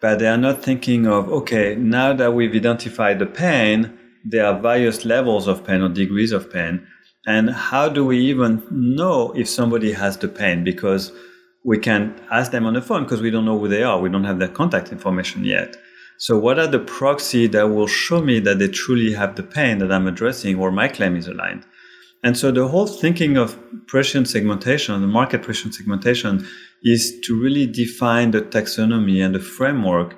But they are not thinking of, okay, now that we've identified the pain, there are various levels of pain or degrees of pain. And how do we even know if somebody has the pain? Because we can ask them on the phone because we don't know who they are. We don't have their contact information yet. So what are the proxy that will show me that they truly have the pain that I'm addressing or my claim is aligned? And so the whole thinking of prescient segmentation, the market prescient segmentation, is to really define the taxonomy and the framework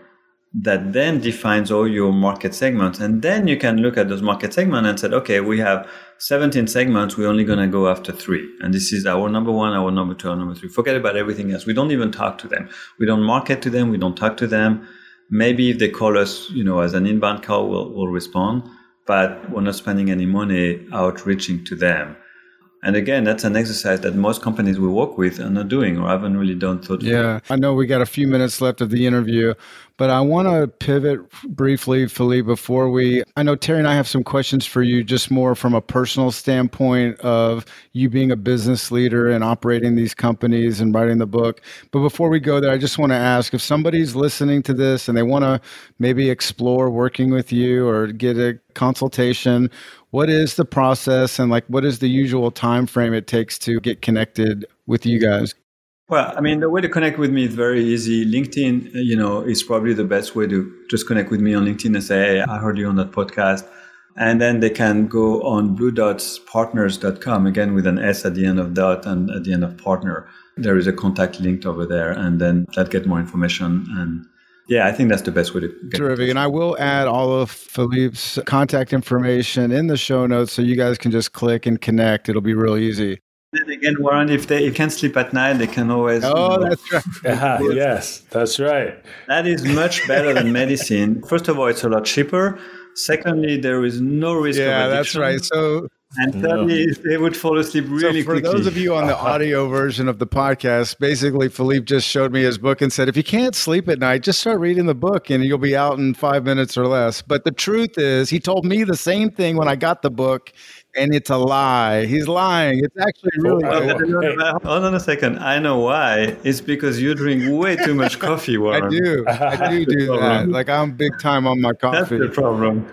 that then defines all your market segments. And then you can look at those market segments and say, okay, we have 17 segments. We're only going to go after three. And this is our number one, our number two, our number three. Forget about everything else. We don't even talk to them. We don't market to them. We don't talk to them. Maybe if they call us, you know, as an inbound call, we'll, we'll respond but we're not spending any money outreaching to them. And again, that's an exercise that most companies we work with are not doing or haven't really done thoughtfully. Yeah, I know we got a few minutes left of the interview, but I want to pivot briefly, Philippe, before we. I know Terry and I have some questions for you, just more from a personal standpoint of you being a business leader and operating these companies and writing the book. But before we go there, I just want to ask if somebody's listening to this and they want to maybe explore working with you or get a consultation, what is the process and like what is the usual time frame it takes to get connected with you guys? Well, I mean, the way to connect with me is very easy. LinkedIn, uh, you know, is probably the best way to just connect with me on LinkedIn and say, hey, I heard you on that podcast. And then they can go on bluedotspartners.com, again, with an S at the end of dot and at the end of partner. There is a contact linked over there. And then that get more information. And yeah, I think that's the best way to get Terrific. And I will add all of Philippe's contact information in the show notes so you guys can just click and connect. It'll be real easy. Then again, Warren, if they can't sleep at night, they can always. Oh, you know, that's right. yeah, yes, that's right. That is much better than medicine. First of all, it's a lot cheaper. Secondly, there is no risk. Of Yeah, that's right. So and thirdly, they would fall asleep really so for quickly. those of you on the audio version of the podcast, basically Philippe just showed me his book and said, if you can't sleep at night, just start reading the book and you'll be out in five minutes or less. But the truth is, he told me the same thing when I got the book and it's a lie. He's lying. It's actually oh, really good. Hold on a second. I know why. It's because you drink way too much coffee, Warren. I do. I do do that. Like I'm big time on my coffee. That's the problem.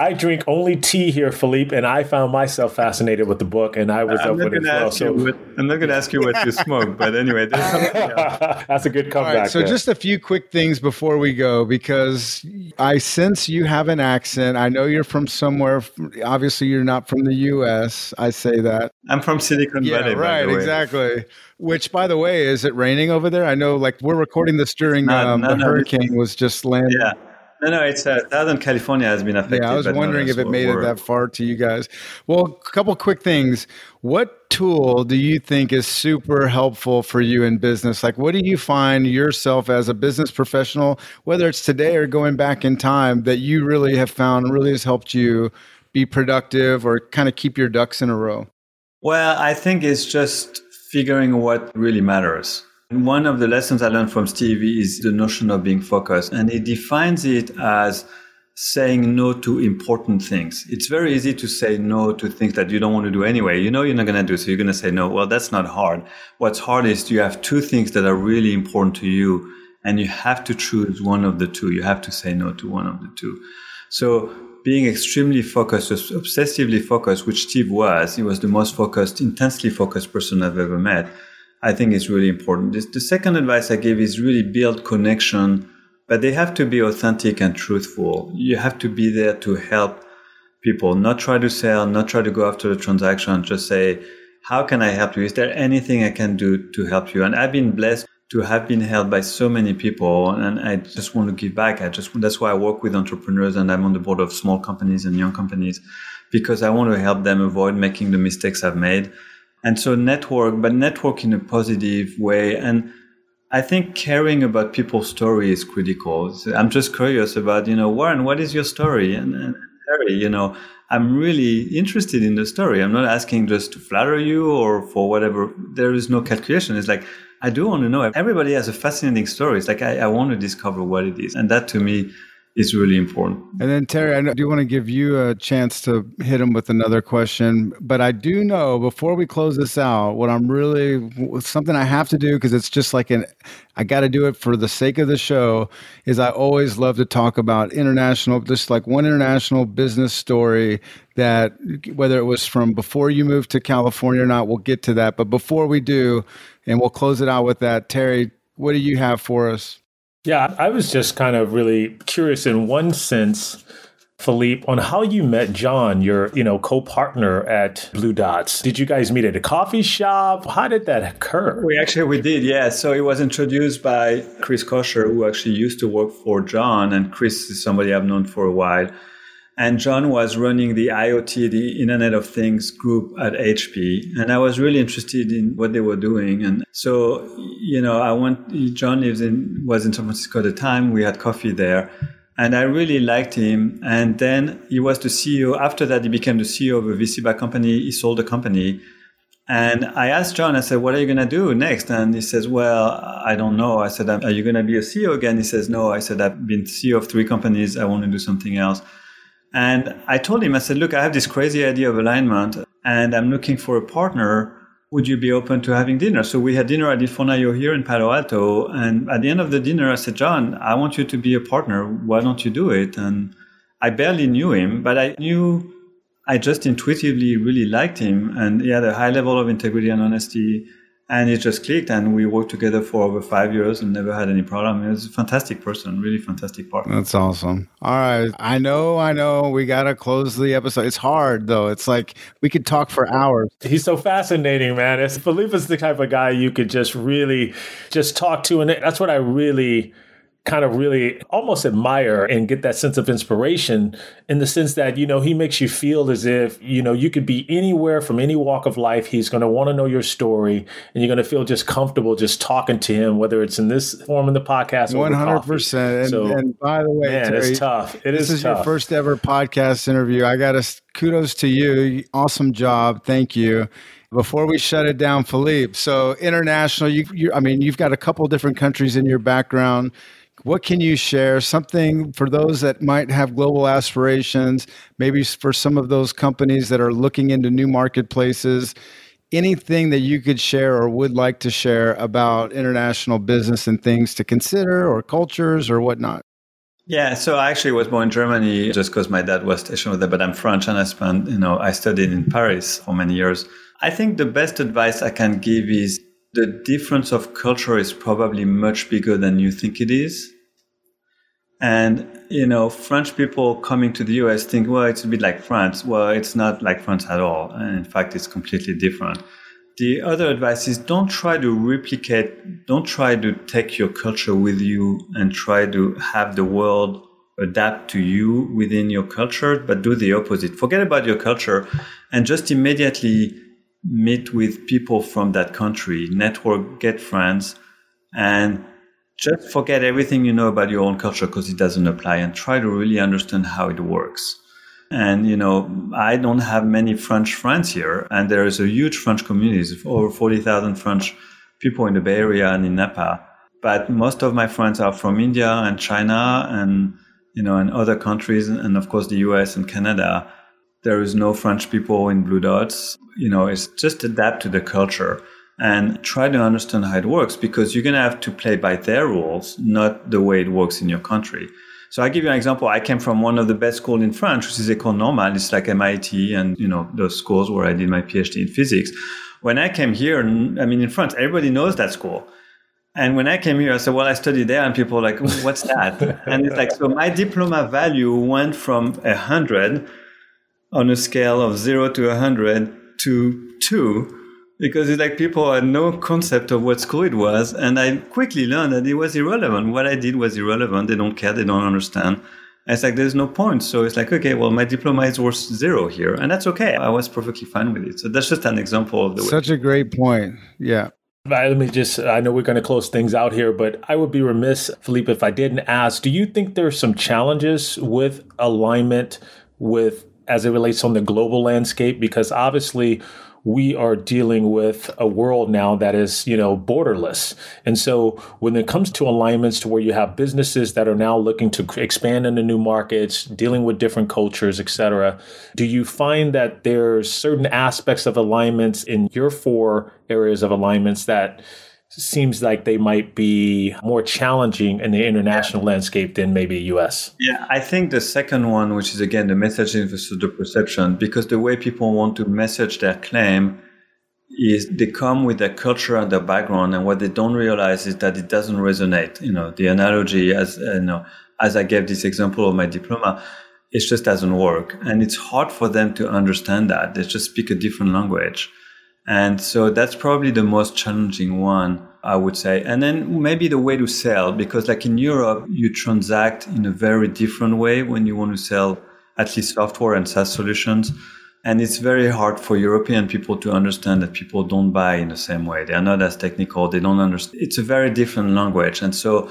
I drink only tea here, Philippe, and I found myself fascinated with the book, and I was I'm up with it well. So what, I'm not going to ask you what you smoke, but anyway, that's a good comeback. so, there. just a few quick things before we go, because I sense you have an accent. I know you're from somewhere. Obviously, you're not from the U.S. I say that. I'm from Silicon yeah, Valley. Right, exactly. Which, by the way, is it raining over there? I know, like we're recording this during not, um, the hurricane was just landing. Yeah. No, no, it's uh, Southern California has been affected. Yeah, I was wondering if it made it that far to you guys. Well, a couple quick things. What tool do you think is super helpful for you in business? Like, what do you find yourself as a business professional, whether it's today or going back in time, that you really have found really has helped you be productive or kind of keep your ducks in a row? Well, I think it's just figuring what really matters. One of the lessons I learned from Stevie is the notion of being focused, and he defines it as saying no to important things. It's very easy to say no to things that you don't want to do anyway. You know you're not going to do, so you're going to say no. Well, that's not hard. What's hard is you have two things that are really important to you, and you have to choose one of the two. You have to say no to one of the two. So being extremely focused, obsessively focused, which Steve was, he was the most focused, intensely focused person I've ever met I think is really important. This, the second advice I give is really build connection but they have to be authentic and truthful. You have to be there to help people, not try to sell, not try to go after the transaction, just say, how can I help you? Is there anything I can do to help you? And I've been blessed to have been helped by so many people and I just want to give back. I just, that's why I work with entrepreneurs and I'm on the board of small companies and young companies because I want to help them avoid making the mistakes I've made. And so network, but network in a positive way. And I think caring about people's story is critical. So I'm just curious about, you know, Warren, what is your story? And, and Harry, you know, I'm really interested in the story. I'm not asking just to flatter you or for whatever. There is no calculation. It's like, I do want to know. Everybody has a fascinating story. It's like, I, I want to discover what it is. And that to me is really important. And then Terry, I do want to give you a chance to hit him with another question, but I do know before we close this out, what I'm really something I have to do because it's just like an I got to do it for the sake of the show is I always love to talk about international just like one international business story that whether it was from before you moved to California or not, we'll get to that, but before we do and we'll close it out with that, Terry, what do you have for us? Yeah, I was just kind of really curious in one sense, Philippe, on how you met John, your you know co-partner at Blue Dots. Did you guys meet at a coffee shop? How did that occur? We actually we did, yeah. So it was introduced by Chris Kosher, who actually used to work for John, and Chris is somebody I've known for a while. And John was running the IoT, the Internet of Things group at HP. And I was really interested in what they were doing. And so, you know, I went, John lives in, was in San Francisco at the time. We had coffee there and I really liked him. And then he was the CEO. After that, he became the CEO of a VC-backed company. He sold the company. And I asked John, I said, what are you going to do next? And he says, well, I don't know. I said, are you going to be a CEO again? He says, no. I said, I've been CEO of three companies. I want to do something else. And I told him, I said, look, I have this crazy idea of alignment and I'm looking for a partner. Would you be open to having dinner? So we had dinner at Il here in Palo Alto. And at the end of the dinner, I said, John, I want you to be a partner. Why don't you do it? And I barely knew him, but I knew I just intuitively really liked him. And he had a high level of integrity and honesty and it just clicked and we worked together for over five years and never had any problem. He was a fantastic person really fantastic partner. That's awesome. All right. I know i know. We gotta close the episode. It's hard though. It's like we could talk for hours. He's so fascinating man. It's Philippe is the type of guy you could just really just talk to and that's what i really kind of really almost admire and get that sense of inspiration in the sense that, you know, he makes you feel as if, you know, you could be anywhere from any walk of life. He's going to want to know your story and you're going to feel just comfortable just talking to him, whether it's in this form in the podcast 100%. And, so, and by the way, man, Terry, it's tough. It this is, is tough. your first ever podcast interview. I got to kudos to you. Awesome job. Thank you before we shut it down, Philippe. So international, you, you, I mean, you've got a couple different countries in your background. What can you share? Something for those that might have global aspirations, maybe for some of those companies that are looking into new marketplaces. Anything that you could share or would like to share about international business and things to consider, or cultures, or whatnot? Yeah, so I actually was born in Germany just because my dad was stationed there, but I'm French and I spent, you know, I studied in Paris for many years. I think the best advice I can give is the difference of culture is probably much bigger than you think it is. And, you know, French people coming to the US think, well, it's a bit like France. Well, it's not like France at all. And in fact, it's completely different. The other advice is don't try to replicate, don't try to take your culture with you and try to have the world adapt to you within your culture, but do the opposite. Forget about your culture and just immediately meet with people from that country, network, get friends, and just forget everything you know about your own culture because it doesn't apply and try to really understand how it works. And, you know, I don't have many French friends here, and there is a huge French community, over 40,000 French people in the Bay Area and in Napa. But most of my friends are from India and China and, you know, and other countries, and of course the US and Canada. There is no French people in Blue Dots. You know, it's just adapt to the culture and try to understand how it works because you're going to have to play by their rules, not the way it works in your country. So I give you an example. I came from one of the best schools in France, which is École Normale. It's like MIT and, you know, those schools where I did my PhD in physics. When I came here, I mean, in France, everybody knows that school. And when I came here, I said, well, I studied there. And people were like, what's that? and it's like, so my diploma value went from 100 on a scale of zero to 100 to two because it's like people had no concept of what school it was. And I quickly learned that it was irrelevant. What I did was irrelevant. They don't care. They don't understand. And it's like, there's no point. So it's like, okay, well, my diploma is worth zero here. And that's okay. I was perfectly fine with it. So that's just an example of the Such a great point. Yeah. Let me just, I know we're going to close things out here, but I would be remiss, Philippe, if I didn't ask do you think there's some challenges with alignment with as it relates on the global landscape? Because obviously, we are dealing with a world now that is, you know, borderless. And so when it comes to alignments to where you have businesses that are now looking to expand into new markets, dealing with different cultures, et cetera, do you find that there's certain aspects of alignments in your four areas of alignments that seems like they might be more challenging in the international landscape than maybe US. Yeah, I think the second one, which is again the messaging versus the perception, because the way people want to message their claim is they come with their culture and their background, and what they don't realize is that it doesn't resonate. You know, the analogy, as uh, you know, as I gave this example of my diploma, it just doesn't work, and it's hard for them to understand that. They just speak a different language. And so that's probably the most challenging one, I would say. And then maybe the way to sell, because like in Europe, you transact in a very different way when you want to sell at least software and SaaS solutions. And it's very hard for European people to understand that people don't buy in the same way. They are not as technical. They don't understand. It's a very different language. And so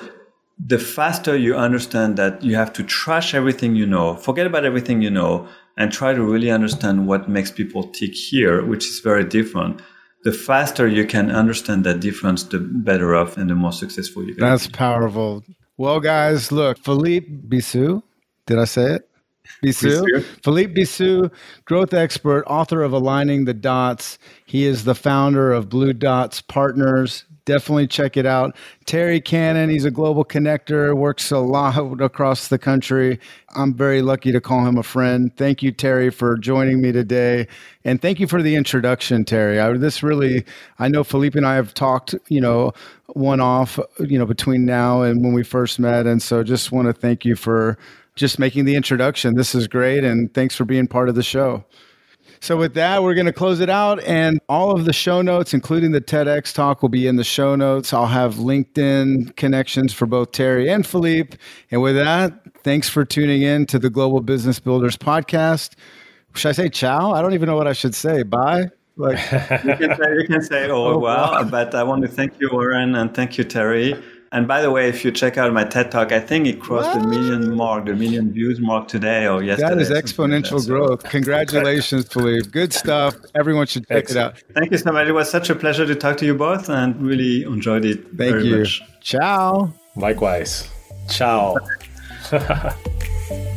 the faster you understand that you have to trash everything you know, forget about everything you know, and try to really understand what makes people tick here, which is very different. The faster you can understand that difference, the better off and the more successful you can. That's powerful. Well, guys, look, Philippe Bissou, did I say it? Bissou. Bissou. Philippe Bissou, growth expert, author of Aligning the Dots. He is the founder of Blue Dots Partners definitely check it out. Terry Cannon, he's a global connector, works a lot across the country. I'm very lucky to call him a friend. Thank you, Terry, for joining me today. And thank you for the introduction, Terry. I, this really, I know Philippe and I have talked, you know, one off, you know, between now and when we first met. And so just want to thank you for just making the introduction. This is great. And thanks for being part of the show. So, with that, we're going to close it out. And all of the show notes, including the TEDx talk, will be in the show notes. I'll have LinkedIn connections for both Terry and Philippe. And with that, thanks for tuning in to the Global Business Builders podcast. Should I say ciao? I don't even know what I should say. Bye. Like you can say, you can say oh, oh well, wow. but I want to thank you, Warren, and thank you, Terry. And by the way, if you check out my TED Talk, I think it crossed what? the million mark, the million views mark today or yesterday. That is exponential that. growth. Congratulations, Philippe. Good stuff. Everyone should check Excellent. it out. Thank you so much. It was such a pleasure to talk to you both and really enjoyed it. Thank you. Much. Ciao. Likewise. Ciao.